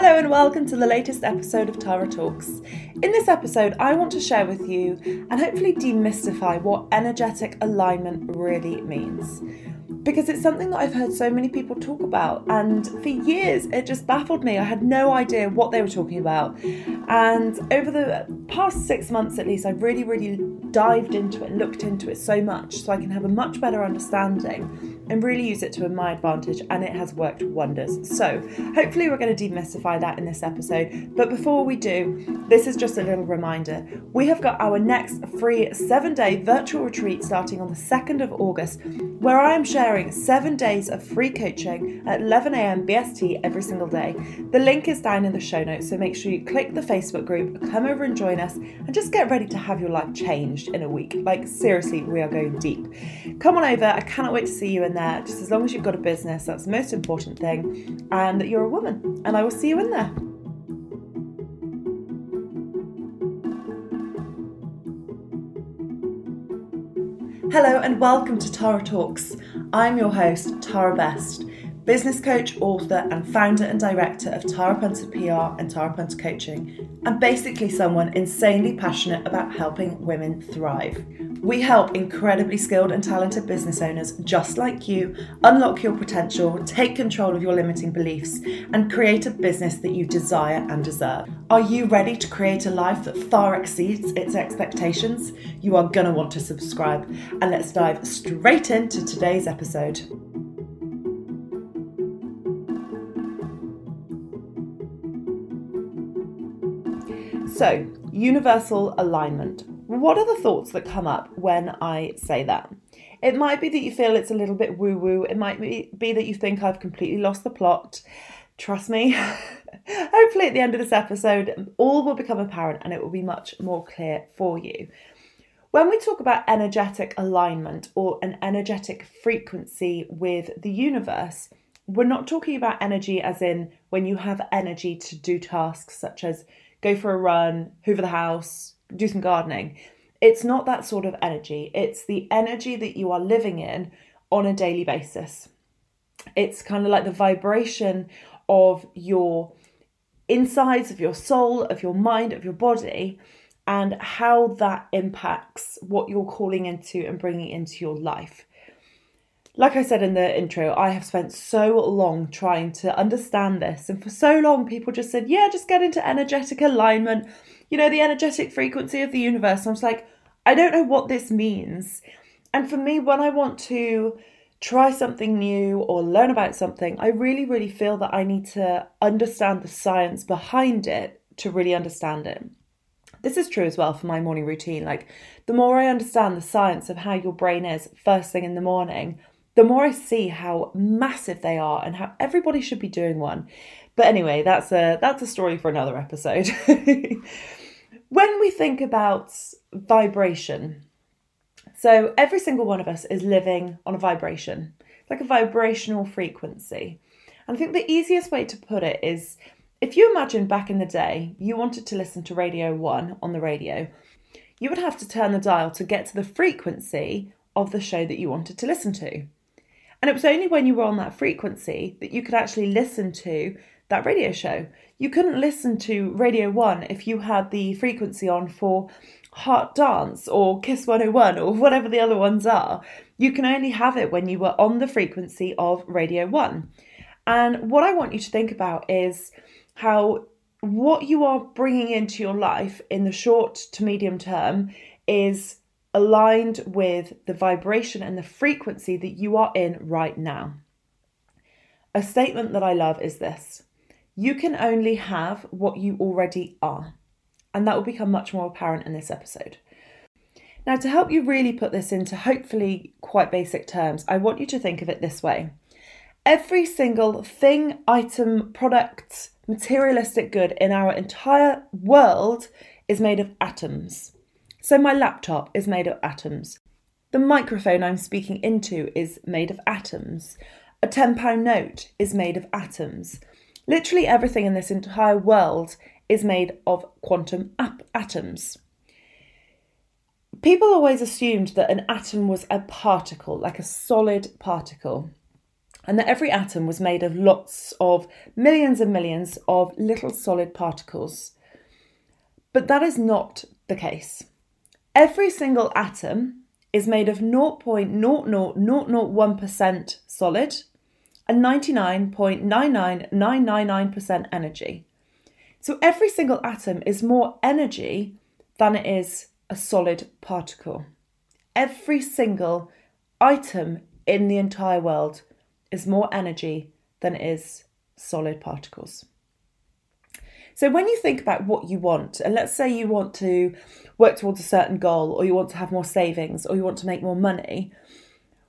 Hello and welcome to the latest episode of Tara Talks. In this episode, I want to share with you and hopefully demystify what energetic alignment really means because it's something that I've heard so many people talk about, and for years it just baffled me. I had no idea what they were talking about. And over the past six months at least, I've really, really dived into it and looked into it so much so I can have a much better understanding and really use it to my advantage, and it has worked wonders. So, hopefully, we're going to demystify that in this episode. But before we do, this is just a little reminder we have got our next free seven day virtual retreat starting on the 2nd of August, where I am sharing seven days of free coaching at 11am BST every single day. The link is down in the show notes, so make sure you click the Facebook group, come over and join us, and just get ready to have your life changed in a week. Like, seriously, we are going deep. Come on over, I cannot wait to see you in there. Just as long as you've got a business, that's the most important thing, and that you're a woman. And I will see you in there. Hello and welcome to Tara Talks. I'm your host, Tara Best, business coach, author, and founder and director of Tara Punter PR and Tara Punter Coaching, and basically someone insanely passionate about helping women thrive. We help incredibly skilled and talented business owners just like you unlock your potential, take control of your limiting beliefs, and create a business that you desire and deserve. Are you ready to create a life that far exceeds its expectations? You are going to want to subscribe. And let's dive straight into today's episode. So, universal alignment. What are the thoughts that come up when I say that? It might be that you feel it's a little bit woo woo. It might be, be that you think I've completely lost the plot. Trust me, hopefully at the end of this episode, all will become apparent and it will be much more clear for you. When we talk about energetic alignment or an energetic frequency with the universe, we're not talking about energy as in when you have energy to do tasks such as go for a run, hoover the house, do some gardening. It's not that sort of energy. It's the energy that you are living in on a daily basis. It's kind of like the vibration of your insides, of your soul, of your mind, of your body, and how that impacts what you're calling into and bringing into your life. Like I said in the intro, I have spent so long trying to understand this, and for so long, people just said, Yeah, just get into energetic alignment you know, the energetic frequency of the universe. And I was like, I don't know what this means. And for me, when I want to try something new or learn about something, I really, really feel that I need to understand the science behind it to really understand it. This is true as well for my morning routine. Like, the more I understand the science of how your brain is first thing in the morning, the more I see how massive they are and how everybody should be doing one. But anyway, that's a that's a story for another episode. when we think about vibration, so every single one of us is living on a vibration, like a vibrational frequency. And I think the easiest way to put it is if you imagine back in the day, you wanted to listen to Radio 1 on the radio, you would have to turn the dial to get to the frequency of the show that you wanted to listen to. And it was only when you were on that frequency that you could actually listen to that radio show. You couldn't listen to Radio 1 if you had the frequency on for Heart Dance or Kiss 101 or whatever the other ones are. You can only have it when you were on the frequency of Radio 1. And what I want you to think about is how what you are bringing into your life in the short to medium term is aligned with the vibration and the frequency that you are in right now. A statement that I love is this you can only have what you already are. And that will become much more apparent in this episode. Now, to help you really put this into hopefully quite basic terms, I want you to think of it this way every single thing, item, product, materialistic good in our entire world is made of atoms. So, my laptop is made of atoms. The microphone I'm speaking into is made of atoms. A £10 note is made of atoms. Literally everything in this entire world is made of quantum ap- atoms. People always assumed that an atom was a particle, like a solid particle. and that every atom was made of lots of millions and millions of little solid particles. But that is not the case. Every single atom is made of 0.00001% solid and 99.99999% energy. So every single atom is more energy than it is a solid particle. Every single item in the entire world is more energy than it is solid particles. So when you think about what you want, and let's say you want to work towards a certain goal, or you want to have more savings, or you want to make more money,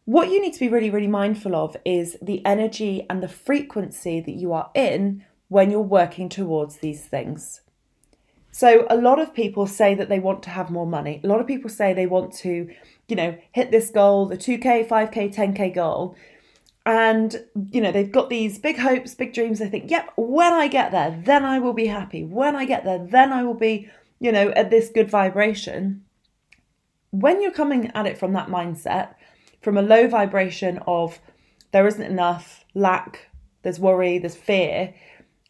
what you need to be really, really mindful of is the energy and the frequency that you are in when you're working towards these things. So, a lot of people say that they want to have more money. A lot of people say they want to, you know, hit this goal, the 2K, 5K, 10K goal. And, you know, they've got these big hopes, big dreams. They think, yep, when I get there, then I will be happy. When I get there, then I will be, you know, at this good vibration. When you're coming at it from that mindset, from a low vibration of there isn't enough, lack, there's worry, there's fear,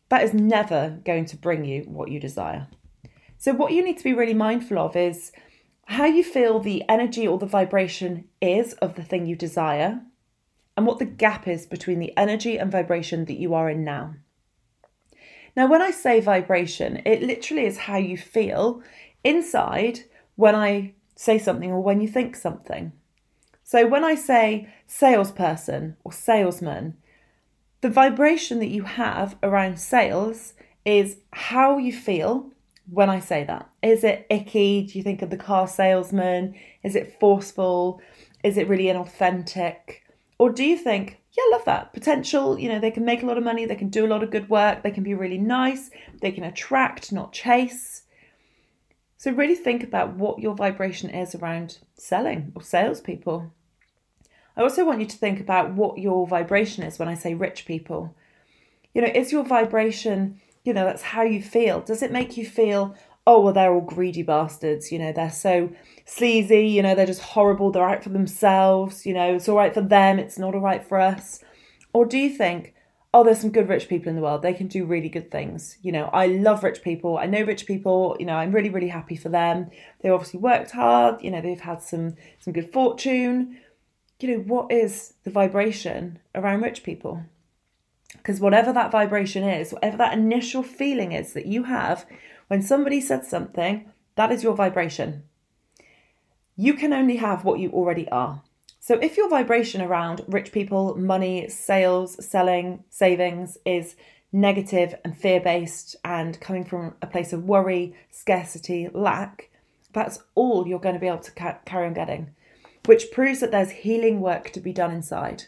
that is never going to bring you what you desire. So, what you need to be really mindful of is how you feel the energy or the vibration is of the thing you desire, and what the gap is between the energy and vibration that you are in now. Now, when I say vibration, it literally is how you feel inside when I say something or when you think something. So when I say salesperson or salesman, the vibration that you have around sales is how you feel when I say that. Is it icky? Do you think of the car salesman? Is it forceful? Is it really inauthentic? Or do you think, yeah, love that potential? You know, they can make a lot of money, they can do a lot of good work, they can be really nice, they can attract, not chase. So, really think about what your vibration is around selling or salespeople. I also want you to think about what your vibration is when I say rich people. You know, is your vibration, you know, that's how you feel. Does it make you feel, oh, well, they're all greedy bastards, you know, they're so sleazy, you know, they're just horrible, they're out for themselves, you know, it's all right for them, it's not all right for us? Or do you think, oh, there's some good rich people in the world, they can do really good things? You know, I love rich people, I know rich people, you know, I'm really, really happy for them. They obviously worked hard, you know, they've had some some good fortune you know, what is the vibration around rich people? Because whatever that vibration is, whatever that initial feeling is that you have when somebody said something, that is your vibration. You can only have what you already are. So if your vibration around rich people, money, sales, selling, savings is negative and fear based and coming from a place of worry, scarcity, lack, that's all you're going to be able to carry on getting which proves that there's healing work to be done inside.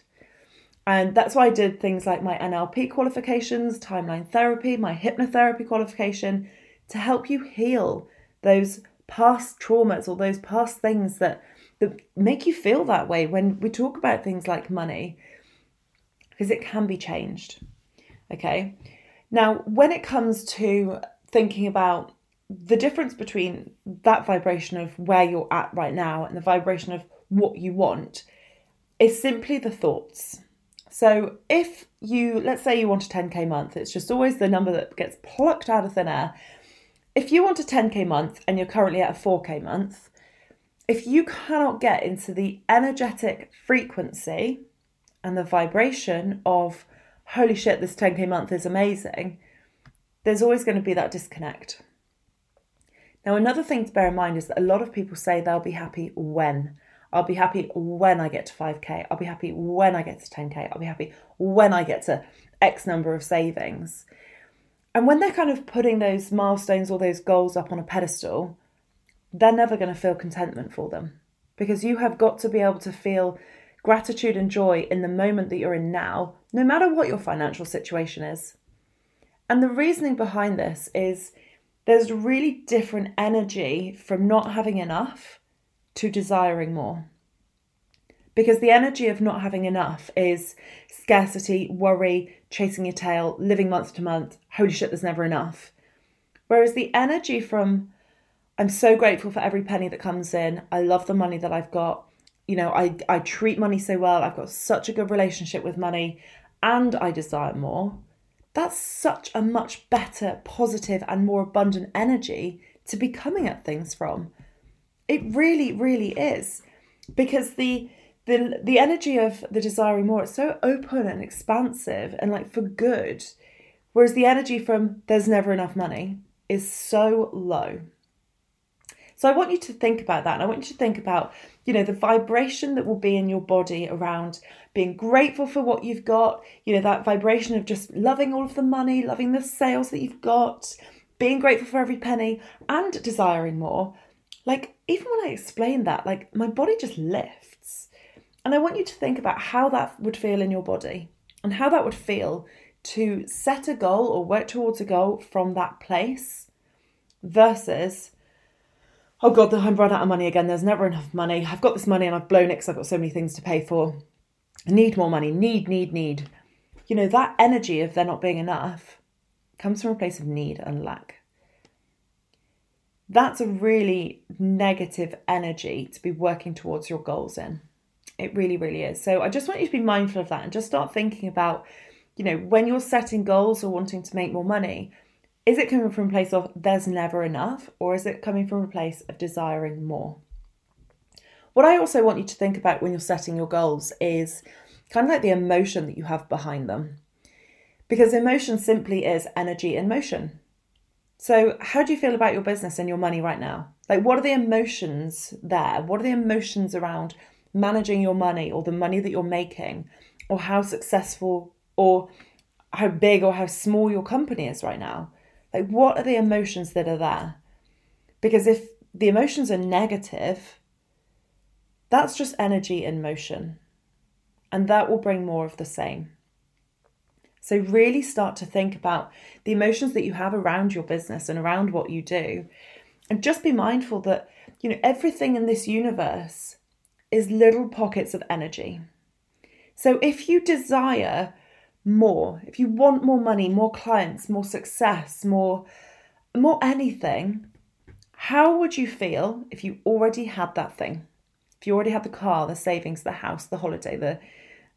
And that's why I did things like my NLP qualifications, timeline therapy, my hypnotherapy qualification to help you heal those past traumas or those past things that, that make you feel that way when we talk about things like money, because it can be changed. Okay. Now, when it comes to thinking about the difference between that vibration of where you're at right now and the vibration of what you want is simply the thoughts. So if you, let's say you want a 10k month, it's just always the number that gets plucked out of thin air. If you want a 10k month and you're currently at a 4k month, if you cannot get into the energetic frequency and the vibration of, holy shit, this 10k month is amazing, there's always going to be that disconnect. Now, another thing to bear in mind is that a lot of people say they'll be happy when. I'll be happy when I get to 5k. I'll be happy when I get to 10k. I'll be happy when I get to X number of savings. And when they're kind of putting those milestones or those goals up on a pedestal, they're never going to feel contentment for them because you have got to be able to feel gratitude and joy in the moment that you're in now, no matter what your financial situation is. And the reasoning behind this is there's really different energy from not having enough to desiring more. Because the energy of not having enough is scarcity, worry, chasing your tail, living month to month, holy shit, there's never enough. Whereas the energy from, I'm so grateful for every penny that comes in, I love the money that I've got, you know, I, I treat money so well, I've got such a good relationship with money, and I desire more, that's such a much better, positive, and more abundant energy to be coming at things from. It really, really is. Because the the the energy of the desiring more, it's so open and expansive and like for good. Whereas the energy from there's never enough money is so low. So I want you to think about that. And I want you to think about, you know, the vibration that will be in your body around being grateful for what you've got, you know, that vibration of just loving all of the money, loving the sales that you've got, being grateful for every penny, and desiring more. Like, even when I explain that, like, my body just lifts. And I want you to think about how that would feel in your body and how that would feel to set a goal or work towards a goal from that place versus oh god i've run out of money again. There's never enough money. I've got this money and i've blown it because i've got so many things to pay for. I need more money. Need need need. You know that energy of there not being enough comes from a place of need and lack that's a really negative energy to be working towards your goals in it really really is so i just want you to be mindful of that and just start thinking about you know when you're setting goals or wanting to make more money is it coming from a place of there's never enough, or is it coming from a place of desiring more? What I also want you to think about when you're setting your goals is kind of like the emotion that you have behind them. Because emotion simply is energy in motion. So, how do you feel about your business and your money right now? Like, what are the emotions there? What are the emotions around managing your money or the money that you're making, or how successful or how big or how small your company is right now? Like, what are the emotions that are there? Because if the emotions are negative, that's just energy in motion. And that will bring more of the same. So, really start to think about the emotions that you have around your business and around what you do. And just be mindful that, you know, everything in this universe is little pockets of energy. So, if you desire more, if you want more money, more clients, more success, more more anything, how would you feel if you already had that thing? If you already had the car, the savings, the house, the holiday, the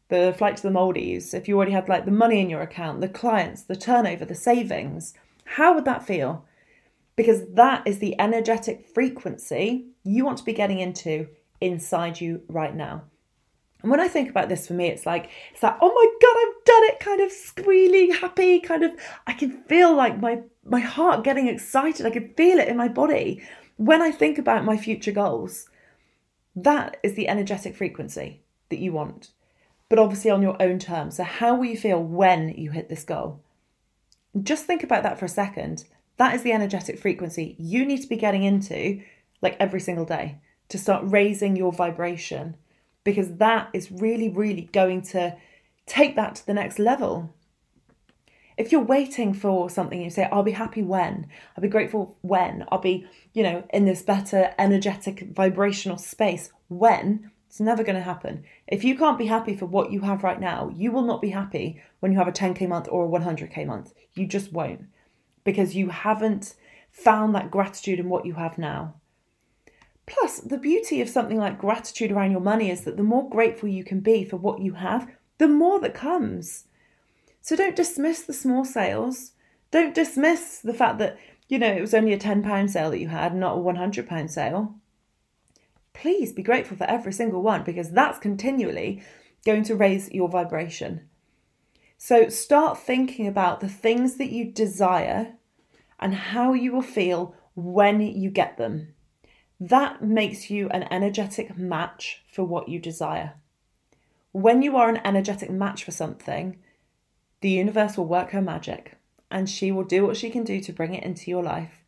the flight to the Maldives, if you already had like the money in your account, the clients, the turnover, the savings, how would that feel? Because that is the energetic frequency you want to be getting into inside you right now. And when I think about this for me, it's like, it's like, oh my God, I've done it, kind of squealing, happy, kind of, I can feel like my, my heart getting excited. I can feel it in my body when I think about my future goals. That is the energetic frequency that you want, but obviously on your own terms. So, how will you feel when you hit this goal? Just think about that for a second. That is the energetic frequency you need to be getting into like every single day to start raising your vibration because that is really, really going to take that to the next level. If you're waiting for something, you say, I'll be happy when, I'll be grateful when, I'll be, you know, in this better energetic vibrational space when, it's never going to happen. If you can't be happy for what you have right now, you will not be happy when you have a 10k month or a 100k month. You just won't because you haven't found that gratitude in what you have now. Plus, the beauty of something like gratitude around your money is that the more grateful you can be for what you have, the more that comes. So don't dismiss the small sales. Don't dismiss the fact that, you know, it was only a £10 sale that you had, not a £100 sale. Please be grateful for every single one because that's continually going to raise your vibration. So start thinking about the things that you desire and how you will feel when you get them. That makes you an energetic match for what you desire. When you are an energetic match for something, the universe will work her magic and she will do what she can do to bring it into your life.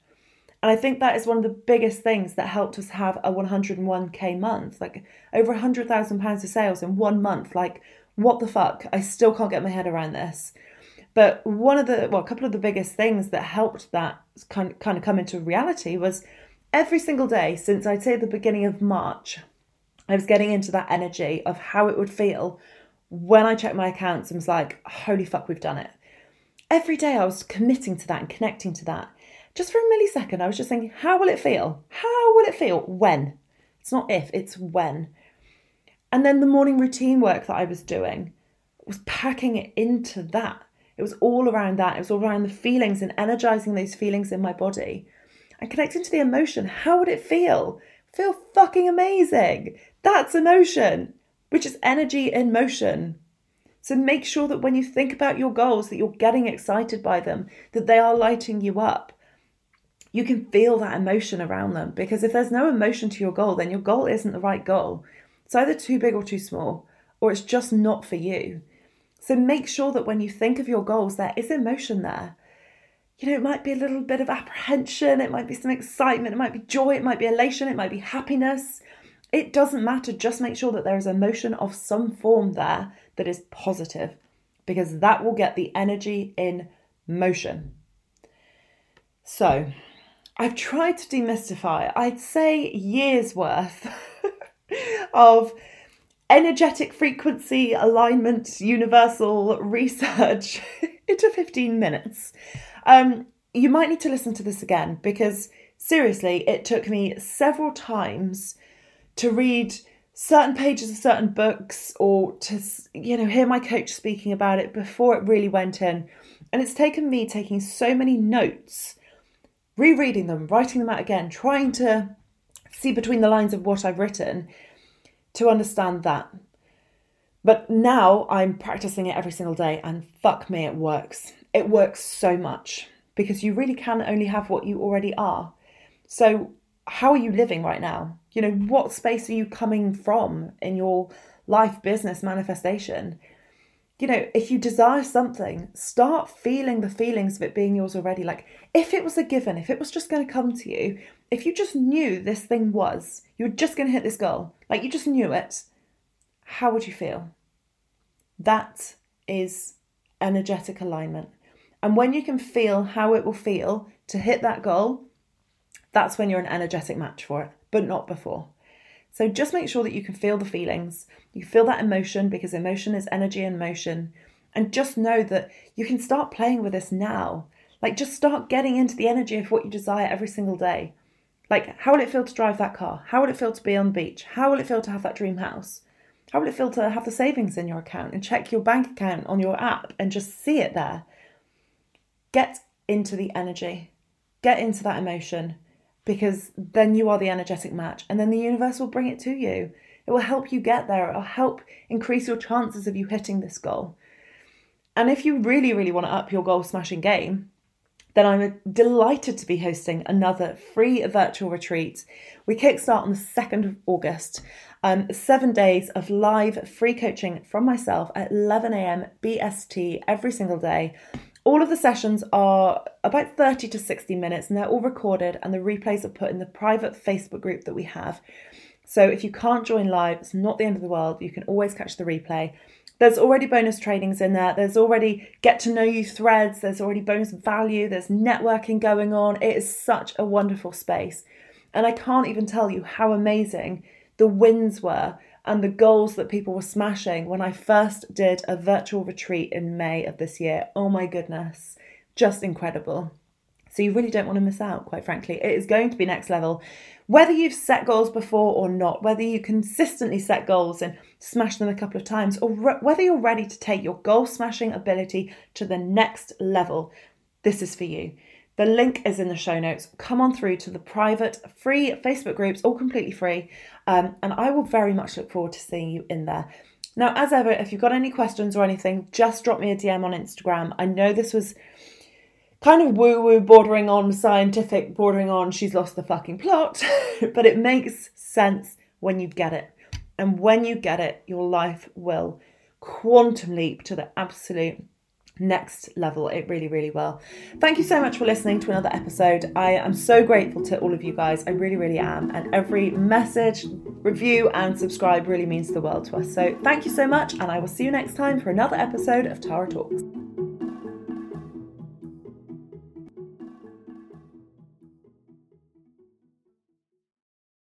And I think that is one of the biggest things that helped us have a 101k month, like over hundred thousand pounds of sales in one month. Like, what the fuck? I still can't get my head around this. But one of the, well, a couple of the biggest things that helped that kind kind of come into reality was every single day since I'd say the beginning of March, I was getting into that energy of how it would feel when I checked my accounts and was like, holy fuck, we've done it. Every day I was committing to that and connecting to that. Just for a millisecond, I was just thinking, how will it feel? How will it feel? When? It's not if, it's when. And then the morning routine work that I was doing was packing it into that. It was all around that. It was all around the feelings and energizing those feelings in my body and connecting to the emotion. How would it feel? Feel fucking amazing. That's emotion, which is energy in motion. So make sure that when you think about your goals that you're getting excited by them, that they are lighting you up. You can feel that emotion around them because if there's no emotion to your goal, then your goal isn't the right goal. It's either too big or too small, or it's just not for you. So make sure that when you think of your goals, there is emotion there. You know, it might be a little bit of apprehension, it might be some excitement, it might be joy, it might be elation, it might be happiness. It doesn't matter. Just make sure that there is emotion of some form there that is positive because that will get the energy in motion. So, I've tried to demystify, I'd say years worth of energetic frequency alignment universal research into 15 minutes. Um, you might need to listen to this again because seriously, it took me several times to read certain pages of certain books or to you know hear my coach speaking about it before it really went in and it's taken me taking so many notes rereading them writing them out again trying to see between the lines of what i've written to understand that. But now I'm practicing it every single day, and fuck me, it works. It works so much because you really can only have what you already are. So, how are you living right now? You know, what space are you coming from in your life, business, manifestation? You know, if you desire something, start feeling the feelings of it being yours already. Like, if it was a given, if it was just going to come to you, if you just knew this thing was, you were just going to hit this goal, like you just knew it, how would you feel? That is energetic alignment. And when you can feel how it will feel to hit that goal, that's when you're an energetic match for it, but not before. So just make sure that you can feel the feelings, you feel that emotion because emotion is energy and motion. And just know that you can start playing with this now. Like, just start getting into the energy of what you desire every single day. Like, how will it feel to drive that car? How will it feel to be on the beach? How will it feel to have that dream house? How will it feel to have the savings in your account and check your bank account on your app and just see it there? Get into the energy, get into that emotion, because then you are the energetic match, and then the universe will bring it to you. It will help you get there, it'll help increase your chances of you hitting this goal. And if you really, really want to up your goal smashing game, then I'm delighted to be hosting another free virtual retreat. We kickstart on the 2nd of August. Um, seven days of live free coaching from myself at 11 a.m. BST every single day. All of the sessions are about 30 to 60 minutes and they're all recorded, and the replays are put in the private Facebook group that we have. So if you can't join live, it's not the end of the world. You can always catch the replay. There's already bonus trainings in there. There's already get to know you threads. There's already bonus value. There's networking going on. It is such a wonderful space. And I can't even tell you how amazing the wins were and the goals that people were smashing when I first did a virtual retreat in May of this year. Oh my goodness, just incredible. So you really don't want to miss out, quite frankly. It is going to be next level. Whether you've set goals before or not, whether you consistently set goals and smash them a couple of times, or re- whether you're ready to take your goal smashing ability to the next level, this is for you. The link is in the show notes. Come on through to the private, free Facebook groups, all completely free. Um, and I will very much look forward to seeing you in there. Now, as ever, if you've got any questions or anything, just drop me a DM on Instagram. I know this was kind of woo woo, bordering on scientific, bordering on she's lost the fucking plot, but it makes sense when you get it. And when you get it, your life will quantum leap to the absolute next level. It really, really will. Thank you so much for listening to another episode. I am so grateful to all of you guys. I really, really am. And every message, review, and subscribe really means the world to us. So thank you so much. And I will see you next time for another episode of Tara Talks.